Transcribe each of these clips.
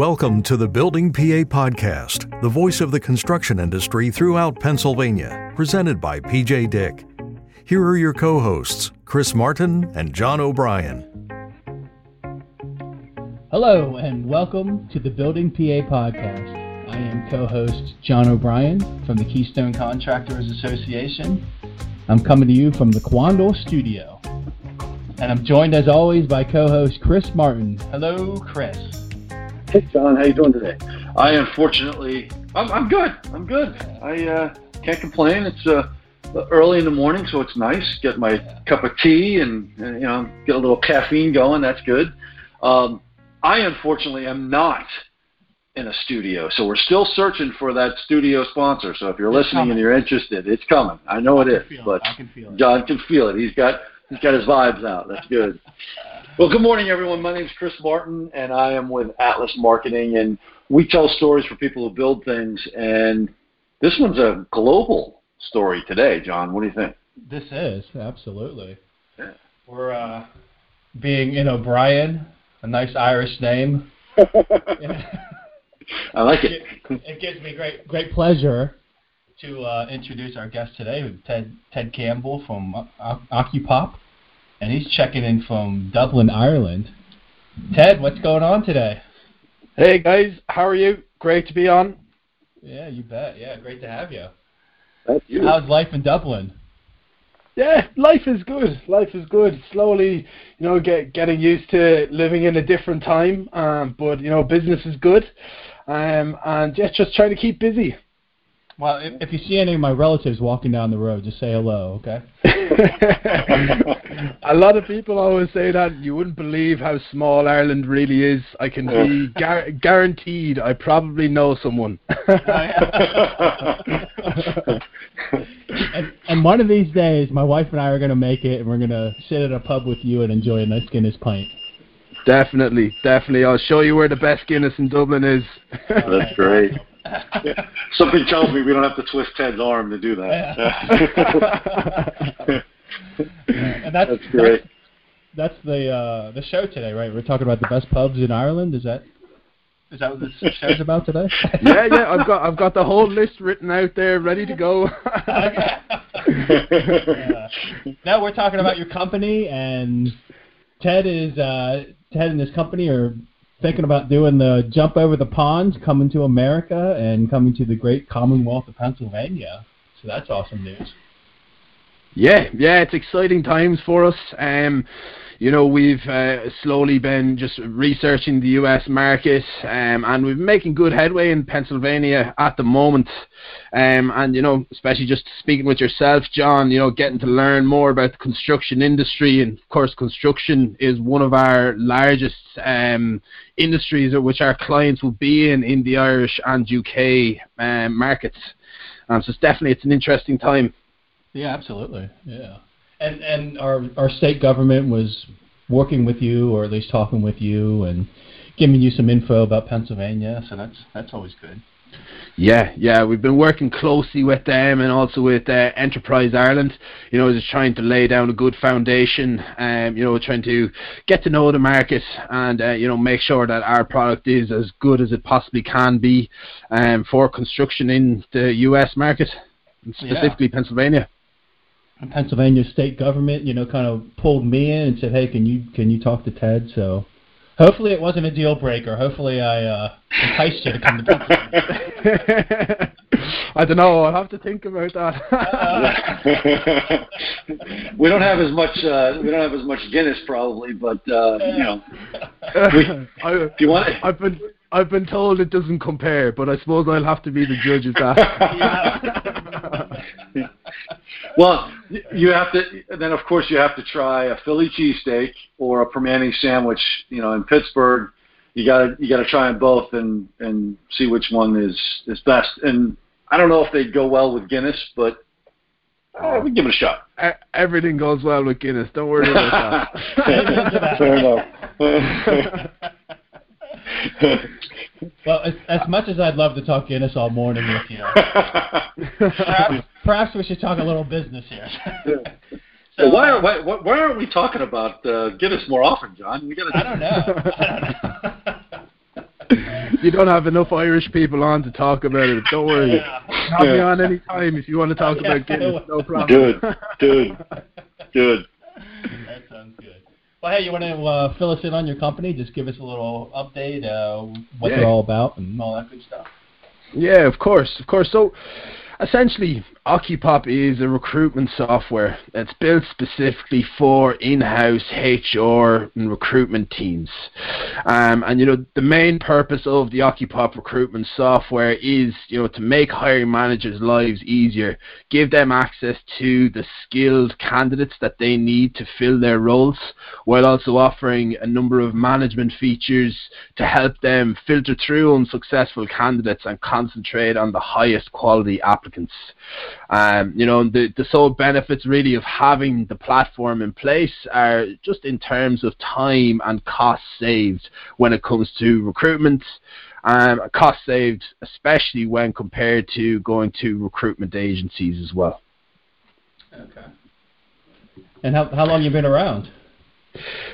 Welcome to the Building PA Podcast, the voice of the construction industry throughout Pennsylvania, presented by PJ Dick. Here are your co hosts, Chris Martin and John O'Brien. Hello, and welcome to the Building PA Podcast. I am co host John O'Brien from the Keystone Contractors Association. I'm coming to you from the Quandle Studio. And I'm joined as always by co-host Chris Martin. Hello, Chris. Hey, John. How you doing today? I unfortunately, I'm, I'm good. I'm good. I uh, can't complain. It's uh, early in the morning, so it's nice. Get my cup of tea and, you know get a little caffeine going. That's good. Um, I unfortunately am not in a studio, so we're still searching for that studio sponsor. So if you're It's listening coming. and you're interested, it's coming. I know it is, it. but I can it. John can feel it. He's got he's got his vibes out. That's good. Well, good morning, everyone. My name is Chris Martin, and I am with Atlas Marketing, and we tell stories for people who build things. And this one's a global story today, John. What do you think? This is absolutely. Yeah. We're uh, being in O'Brien, a nice Irish name. I like it. it gives me great great pleasure to uh, introduce our guest today, Ted Ted Campbell from Occupop, and he's checking in from Dublin, Ireland. Ted, what's going on today? Hey guys, how are you? Great to be on. Yeah, you bet. Yeah, great to have you. That's you. How's life in Dublin? Yeah, life is good. Life is good. Slowly, you know, get getting used to living in a different time. Um, but you know, business is good. Um, and yeah, just trying to keep busy. Well, if, if you see any of my relatives walking down the road, just say hello, okay? a lot of people always say that you wouldn't believe how small Ireland really is. I can be gar- guaranteed I probably know someone. Oh, and, and one of these days, my wife and I are going to make it, and we're going to sit at a pub with you and enjoy a nice Guinness pint. definitely, definitely. I'll show you where the best Guinness in Dublin is. That's great. Something tells me we don't have to twist Ted's arm to do that. And that's, That's great. That's, that's the uh, the show today, right? We're talking about the best pubs in Ireland. Is that is that what this show's about today? yeah, yeah. I've got I've got the whole list written out there, ready to go. Uh, now we're talking about your company, and Ted is uh, Ted and his company are thinking about doing the jump over the pond, coming to America, and coming to the great Commonwealth of Pennsylvania. So that's awesome news. Yeah, yeah, it's exciting times for us. Um, you know, we've uh, slowly been just researching the U.S. market, um, and we've been making good headway in Pennsylvania at the moment. Um, and you know, especially just speaking with yourself, John, you know, getting to learn more about the construction industry, and of course, construction is one of our largest um, industries, which our clients will be in in the Irish and UK um, markets. Um, so it's definitely it's an interesting time. Yeah, absolutely. Yeah, and and our our state government was working with you, or at least talking with you, and giving you some info about Pennsylvania. So that's that's always good. Yeah, yeah, we've been working closely with them and also with uh, Enterprise Ireland. You know, just trying to lay down a good foundation. Um, you know, trying to get to know the market and uh, you know make sure that our product is as good as it possibly can be um, for construction in the U.S. market, and Yeah. specifically Pennsylvania. And Pennsylvania state government, you know, kind of pulled me in and said, "Hey, can you can you talk to Ted?" So hopefully it wasn't a deal breaker. Hopefully I uh, enticed you to come to Pennsylvania. I don't know. I'll have to think about that. we don't have as much. Uh, we don't have as much Guinness probably, but uh, you know, I, if you want. I've been I've been told it doesn't compare, but I suppose I'll have to be the judge of that. Well, you have to. Then, of course, you have to try a Philly cheesesteak or a Primanti sandwich. You know, in Pittsburgh, you gotta you gotta try them both and and see which one is is best. And I don't know if they'd go well with Guinness, but uh, we give it a shot. E- Everything goes well with Guinness. Don't worry about that. Fair enough. well, as, as much as I'd love to talk Guinness all morning with you, perhaps, perhaps we should talk a little business here. So, Well, why, are, why, why why aren't we talking about uh, Guinness more often, John? We got I don't know. I don't know. you don't have enough Irish people on to talk about it. Don't worry. Yeah, I'll me on any time if you want to talk about Guinness. No problem. Good, good, good. That sounds good. Well, hey, you want to uh, fill us in on your company? Just give us a little update, uh, what Yeah. they're all about, and all that good stuff. Yeah, of course, of course. So, essentially, Occupop is a recruitment software that's built specifically for in-house HR and recruitment teams. Um, and you know, the main purpose of the Occupop recruitment software is, you know, to make hiring managers' lives easier, give them access to the skilled candidates that they need to fill their roles, while also offering a number of management features to help them filter through unsuccessful candidates and concentrate on the highest quality applicants. Um, you know, the, the sole benefits really of having the platform in place are just in terms of time and cost saved when it comes to recruitment. Um, cost saved, especially when compared to going to recruitment agencies as well. Okay. And how how long you been around?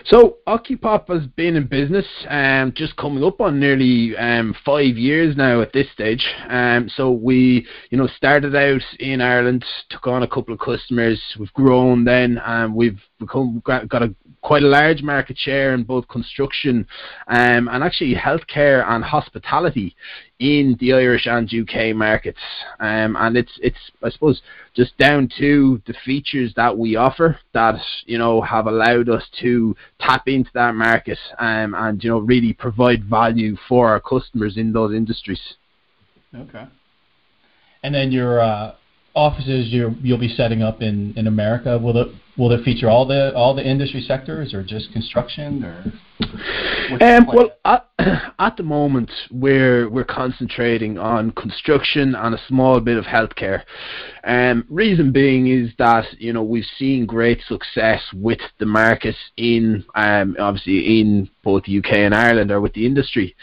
So Occupop has been in business, um, just coming up on nearly um, five years now at this stage. Um, so we, you know, started out in Ireland, took on a couple of customers. We've grown then, and we've become got a quite a large market share in both construction um, and actually healthcare and hospitality in the Irish and UK markets. Um, and it's it's I suppose just down to the features that we offer that you know have allowed us to tap into that market um, and you know really provide value for our customers in those industries. Okay. And then your uh, offices you you'll be setting up in, in America. Will it will it feature all the all the industry sectors or just construction or? Um, well, at, at the moment, we're we're concentrating on construction and a small bit of healthcare. Um, reason being is that you know we've seen great success with the market in um, obviously in both the UK and Ireland or with the industry.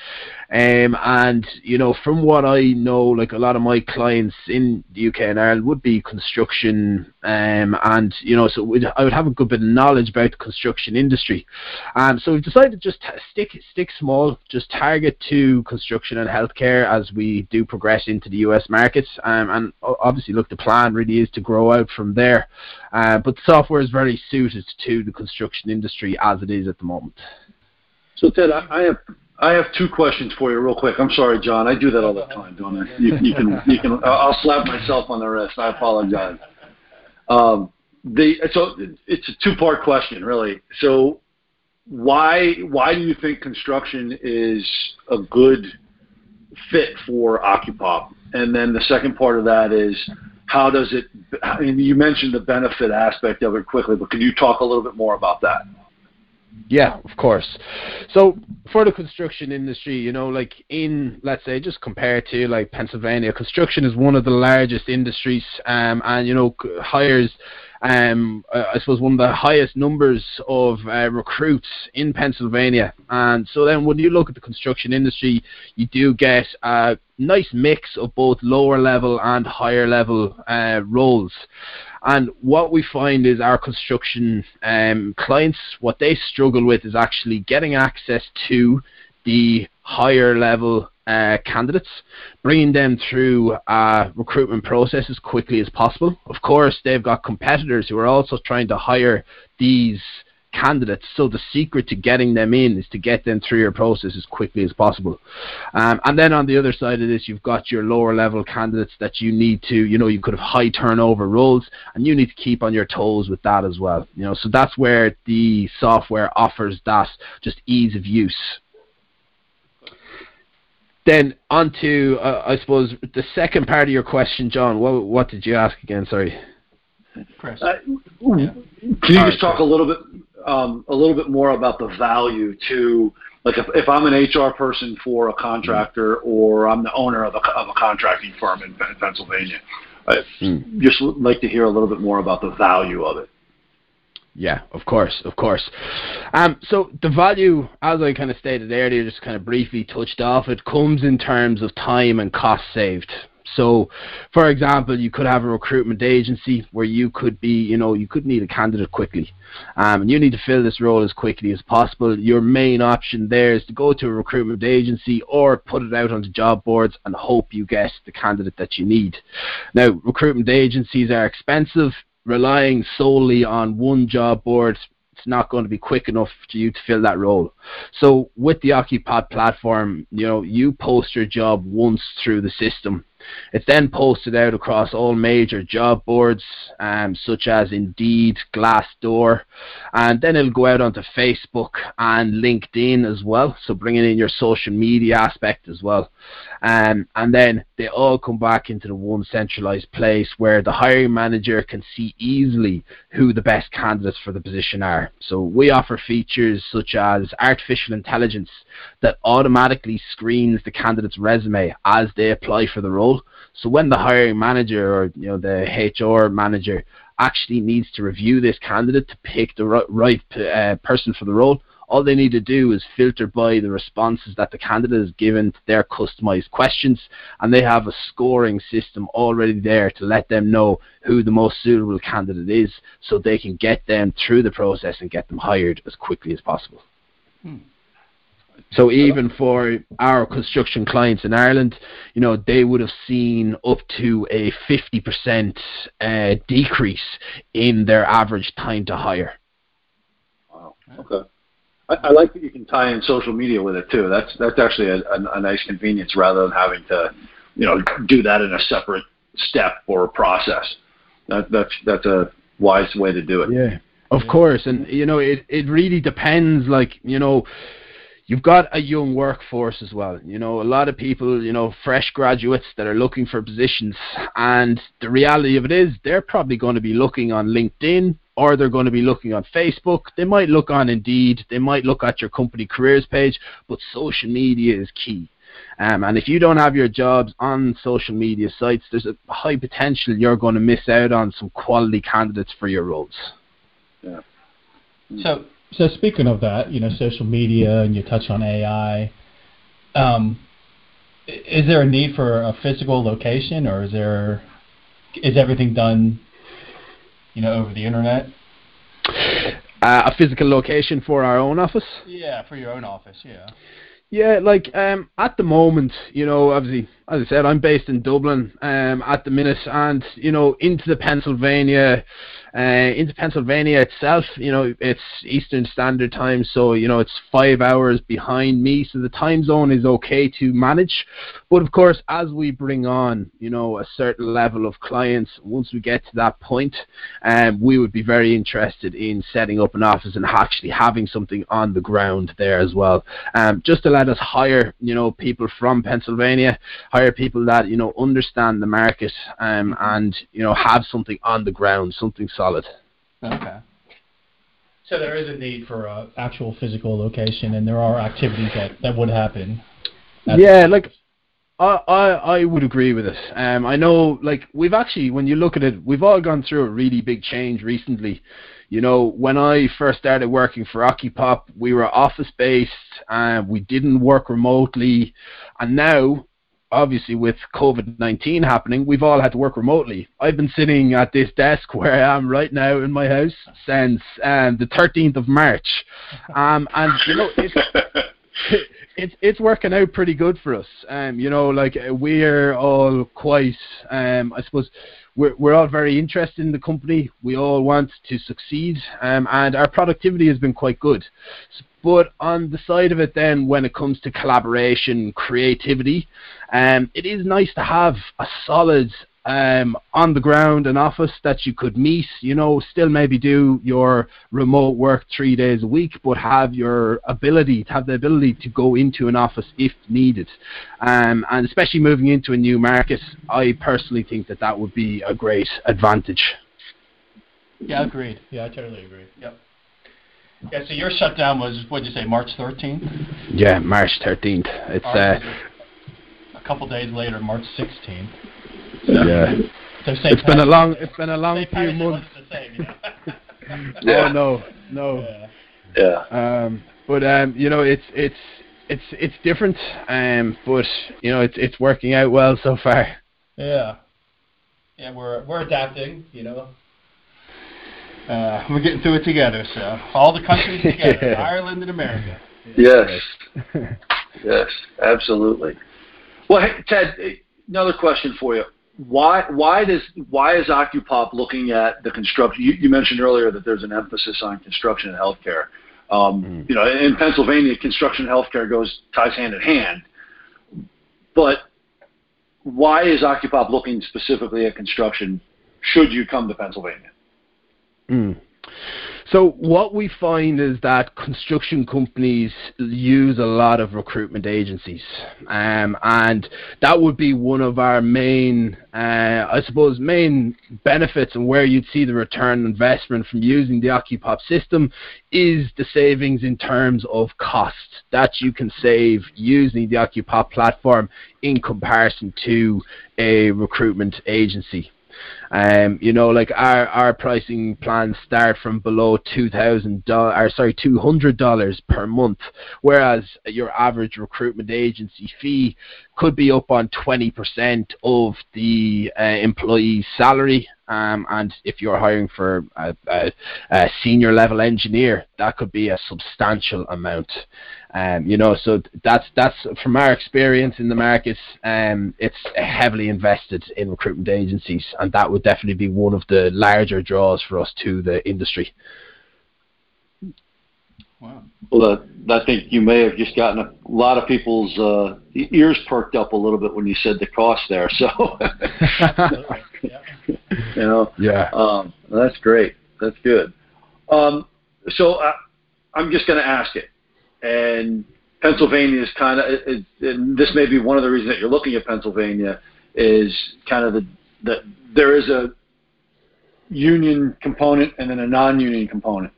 Um, and you know, from what I know, like a lot of my clients in the UK and Ireland would be construction, um, and you know, so I would have a good bit of knowledge about the construction industry. Um, so we've decided to just stick stick small, just target to construction and healthcare as we do progress into the US markets. Um, and obviously, look, the plan really is to grow out from there. Uh, but software is very suited to the construction industry as it is at the moment. So Ted, I have I have two questions for you, real quick. I'm sorry, John. I do that all the time, don't I? You, you can you can. I'll slap myself on the wrist. I apologize. Um, the so it's a two part question, really. So why why do you think construction is a good fit for Occupop? And then the second part of that is how does it? Mean, you mentioned the benefit aspect of it quickly, but could you talk a little bit more about that? Yeah, of course. So for the construction industry, you know, like in let's say just compared to like Pennsylvania, construction is one of the largest industries, um, and you know hires, um, I suppose one of the highest numbers of uh, recruits in Pennsylvania. And so then when you look at the construction industry, you do get a nice mix of both lower level and higher level uh, roles. And what we find is our construction um, clients, what they struggle with is actually getting access to the higher level uh, candidates, bringing them through a recruitment process as quickly as possible. Of course, they've got competitors who are also trying to hire these candidates. So the secret to getting them in is to get them through your process as quickly as possible. Um, and then on the other side of this, you've got your lower level candidates that you need to, you know, you could have high turnover roles, and you need to keep on your toes with that as well. You know, so that's where the software offers that just ease of use. Then on to, uh, I suppose, the second part of your question, John. What, what did you ask again? Sorry. Chris. Uh, Can you just talk a little bit, um, a little bit more about the value to, like, if, if I'm an HR person for a contractor, or I'm the owner of a, of a contracting firm in, Pen- Pennsylvania, I Mm. just would like to hear a little bit more about the value of it. Yeah, of course, of course. Um, so the value, as I kind of stated earlier, just kind of briefly touched off, it comes in terms of time and cost saved. So, for example, you could have a recruitment agency where you could be, you know, you could need a candidate quickly, um, and you need to fill this role as quickly as possible. Your main option there is to go to a recruitment agency or put it out onto job boards and hope you get the candidate that you need. Now, recruitment agencies are expensive. Relying solely on one job board it's not going to be quick enough for you to fill that role. So with the Occupop platform, you know, you post your job once through the system it's then posted out across all major job boards, um, such as Indeed, Glassdoor, and then it'll go out onto Facebook and LinkedIn as well. So bringing in your social media aspect as well, um, and then they all come back into the one centralized place where the hiring manager can see easily who the best candidates for the position are. So we offer features such as artificial intelligence that automatically screens the candidate's resume as they apply for the role. So when the hiring manager or you know the HR manager actually needs to review this candidate to pick the right, right uh, person for the role, all they need to do is filter by the responses that the candidate has given to their customized questions, and they have a scoring system already there to let them know who the most suitable candidate is, so they can get them through the process and get them hired as quickly as possible. Hmm. So even for our construction clients in Ireland, you know, they would have seen up to a 50% uh, decrease in their average time to hire. Wow. Okay. I, I, like that you can tie in social media with it too. That's that's actually a, a, a nice convenience rather than having to, you know, do that in a separate step or process. That, that's that's a wise way to do it. Yeah, of course, and you know, it it really depends. Like you know you've got a young workforce as well. You know, a lot of people, you know, fresh graduates that are looking for positions, and the reality of it is they're probably going to be looking on LinkedIn or they're going to be looking on Facebook. They might look on Indeed. They might look at your company careers page, but social media is key. Um, and if you don't have your jobs on social media sites, there's a high potential you're going to miss out on some quality candidates for your roles. Yeah. So so speaking of that, you know, social media, and you touch on AI. Um, is there a need for a physical location, or is there is everything done, you know, over the internet? Uh, a physical location for our own office. Yeah, for your own office. Yeah. Yeah, like um, at the moment, you know, obviously, as I said, I'm based in Dublin um, at the minute, and you know, into the Pennsylvania uh, into Pennsylvania itself, you know, it's Eastern Standard Time, so you know it's five hours behind me, so the time zone is okay to manage. But of course, as we bring on, you know, a certain level of clients, once we get to that point, um, we would be very interested in setting up an office and actually having something on the ground there as well, um, just to let us hire, you know, people from Pennsylvania, hire people that you know understand the market, um, and you know have something on the ground, something solid. Okay. So there is a need for an actual physical location, and there are activities that, that would happen. Yeah, like I, I I would agree with it. Um, I know, like we've actually, when you look at it, we've all gone through a really big change recently. You know, when I first started working for Occupop, we were office based, and we didn't work remotely, and now obviously with COVID 19 happening, we've all had to work remotely. I've been sitting at this desk where I am right now in my house since um, the 13th of March. Um, and, you know, it's, it's, it's working out pretty good for us. Um, you know, like we're all quite, um, I suppose, we're, we're all very interested in the company. We all want to succeed, um, and our productivity has been quite good. But on the side of it, then, when it comes to collaboration, creativity, um, it is nice to have a solid um, on the ground an office that you could meet, you know, still maybe do your remote work three days a week, but have your ability, to have the ability to go into an office if needed. Um, and especially moving into a new market, I personally think that that would be a great advantage. Yeah, agreed. Yeah, I totally agree. Yep. Yeah, so your shutdown was, what did you say, March 13th? Yeah, March 13th. It's uh, a couple days later, March 16th. Yeah. So it's been a long it's been a long few months. Same, yeah. Oh no, no. Yeah. yeah. Um, but um, you know, it's it's it's it's different. Um, but you know, it's it's working out well so far. Yeah, yeah, we're we're adapting. You know, uh, we're getting through it together. So all the countries together, Ireland and America. Yes, yes, absolutely. Well, hey, Ted, another question for you. Why why does why is Occupop looking at the construction? You, you mentioned earlier that there's an emphasis on construction and healthcare. Um, mm. You know, in Pennsylvania, construction and healthcare goes ties hand in hand. But why is Occupop looking specifically at construction? Should you come to Pennsylvania? Mm. So what we find is that construction companies use a lot of recruitment agencies, um, and that would be one of our main, uh, I suppose, main benefits and where you'd see the return investment from using the Occupop system is the savings in terms of cost that you can save using the Occupop platform in comparison to a recruitment agency. Um, you know, like our our pricing plans start from below two thousand dollars, sorry, two hundred dollars per month, whereas your average recruitment agency fee could be up on twenty percent of the uh, employee's salary. Um, and if you're hiring for a, a, a senior level engineer, that could be a substantial amount. Um, you know, so that's that's from our experience in the market. Um, it's heavily invested in recruitment agencies, and that would definitely be one of the larger draws for us to the industry. Wow. Well, uh, I think you may have just gotten a lot of people's uh, ears perked up a little bit when you said the cost there. So, yeah. you know, yeah, um, that's great. That's good. Um, so I, uh, I'm just going to ask it and Pennsylvania is kind of, and this may be one of the reasons that you're looking at Pennsylvania is kind of the, the there is a union component and then a non-union component.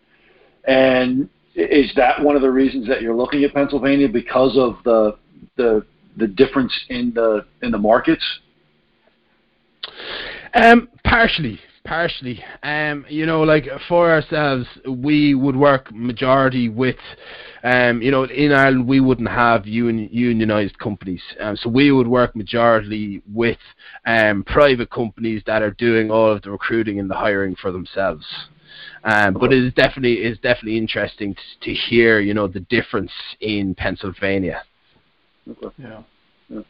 And is that one of the reasons that you're looking at Pennsylvania because of the the the difference in the in the markets? Um, partially, partially. Um, you know, like for ourselves, we would work majority with um, you know, in Ireland we wouldn't have union, unionized companies, um, so we would work majority with um, private companies that are doing all of the recruiting and the hiring for themselves. Um, but it is definitely is definitely interesting to, to hear, you know, the difference in Pennsylvania. Okay. Yeah. yeah.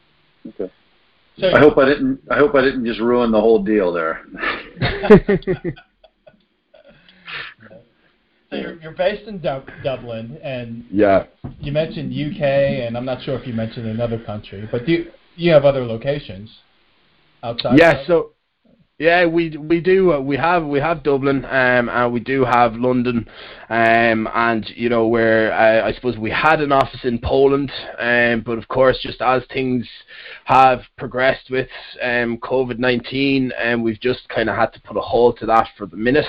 Okay. So I hope I didn't. I hope I didn't just ruin the whole deal there. So you're, you're based in Dub- Dublin, and yeah, you mentioned UK, and I'm not sure if you mentioned another country, but do you, you have other locations outside? Yeah, so yeah, we we do. Uh, we have we have Dublin, um, and we do have London, um, and you know where uh, I suppose we had an office in Poland, um, but of course, just as things have progressed with um, COVID nineteen, and um, we've just kind of had to put a halt to that for the minute.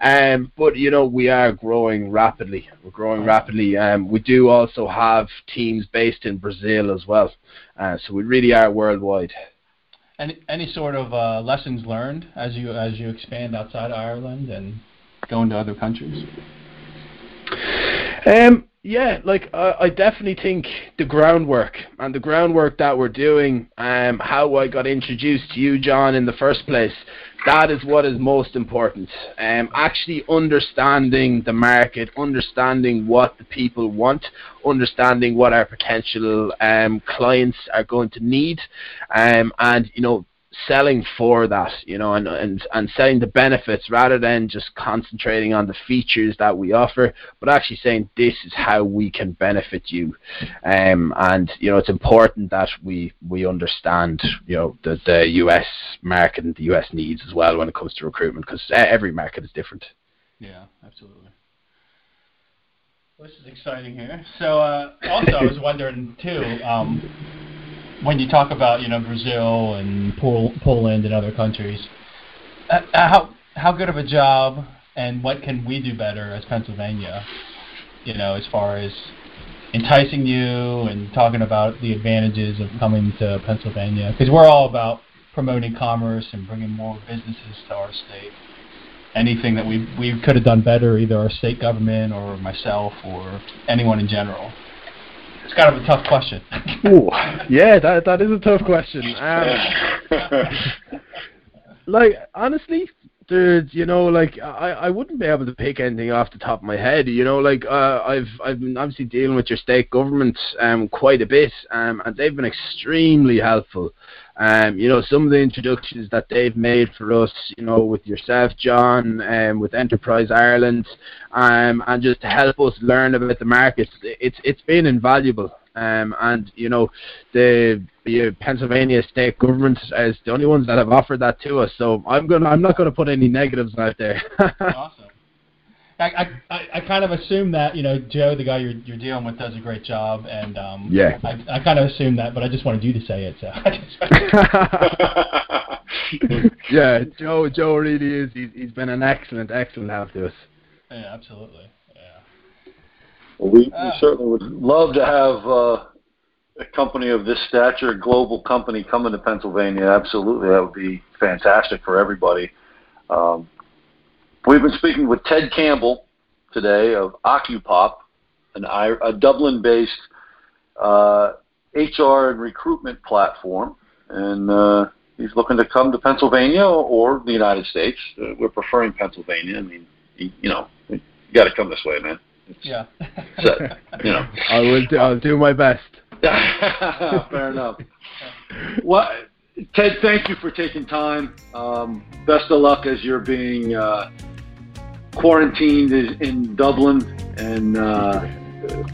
Um, but you know we are growing rapidly. We're growing rapidly. Um, we do also have teams based in Brazil as well, uh, so we really are worldwide. Any any sort of uh, lessons learned as you as you expand outside Ireland and go into other countries? Um, yeah, like uh, I definitely think the groundwork and the groundwork that we're doing, um, how I got introduced to you, John, in the first place, that is what is most important. Um, actually understanding the market, understanding what the people want, understanding what our potential um, clients are going to need, um, and you know selling for that, you know, and, and, and selling the benefits rather than just concentrating on the features that we offer, but actually saying this is how we can benefit you. Um, and, you know, it's important that we, we understand, you know, the, the US market and the US needs as well when it comes to recruitment because every market is different. Yeah, absolutely. This is exciting here. So, uh, also, I was wondering too, um, when you talk about you know Brazil and Pol- Poland and other countries, uh, uh, how how good of a job and what can we do better as Pennsylvania? You know, as far as enticing you and talking about the advantages of coming to Pennsylvania, because we're all about promoting commerce and bringing more businesses to our state. Anything that we we could have done better, either our state government or myself or anyone in general. It's kind of a tough question. Ooh, yeah, that that is a tough question. Um, like honestly, dude, you know like I I wouldn't be able to pick anything off the top of my head. You know like uh, I've I've been obviously dealing with your state governments um quite a bit um and they've been extremely helpful. Um, you know, some of the introductions that they've made for us, you know, with yourself, John, um, with Enterprise Ireland, um, and just to help us learn about the markets, it's it's been invaluable. Um, and you know, the, the Pennsylvania state government is the only ones that have offered that to us. So I'm gonna, I'm not gonna put any negatives out there. awesome. I, I, I kind of assume that you know Joe, the guy you're you're dealing with, does a great job, and um, yeah, I, I kind of assume that, but I just wanted you to say it. So. yeah, Joe Joe really is. He's he's been an excellent excellent help to us. Yeah, absolutely. Yeah. Well, we, uh, we certainly would love to have uh, a company of this stature, a global company, coming to Pennsylvania. Absolutely, that would be fantastic for everybody. Um, We've been speaking with Ted Campbell today of Occupop, an, a Dublin-based uh, HR and recruitment platform, and uh, he's looking to come to Pennsylvania or the United States. Uh, we're preferring Pennsylvania. I mean, you, you know, you got to come this way, man. It's, yeah. set, you know. I will. Do, I'll do my best. Fair enough. Well, Ted, thank you for taking time. Um, best of luck as you're being uh, quarantined in Dublin, and uh,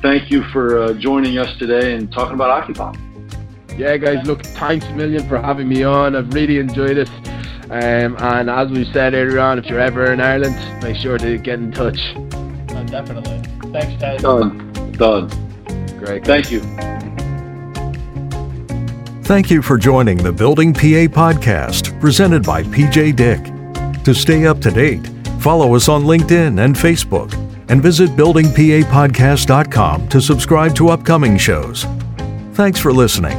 thank you for uh, joining us today and talking about Occupop. Yeah, guys, look, thanks a million for having me on. I've really enjoyed it. Um, and as we said earlier on, if you're ever in Ireland, make sure to get in touch. Uh, definitely. Thanks, Ted. Done. Done. Great. Thank you. Thank you for joining the Building PA podcast presented by PJ Dick. To stay up to date, follow us on LinkedIn and Facebook, and visit buildingpapodcast.com to subscribe to upcoming shows. Thanks for listening.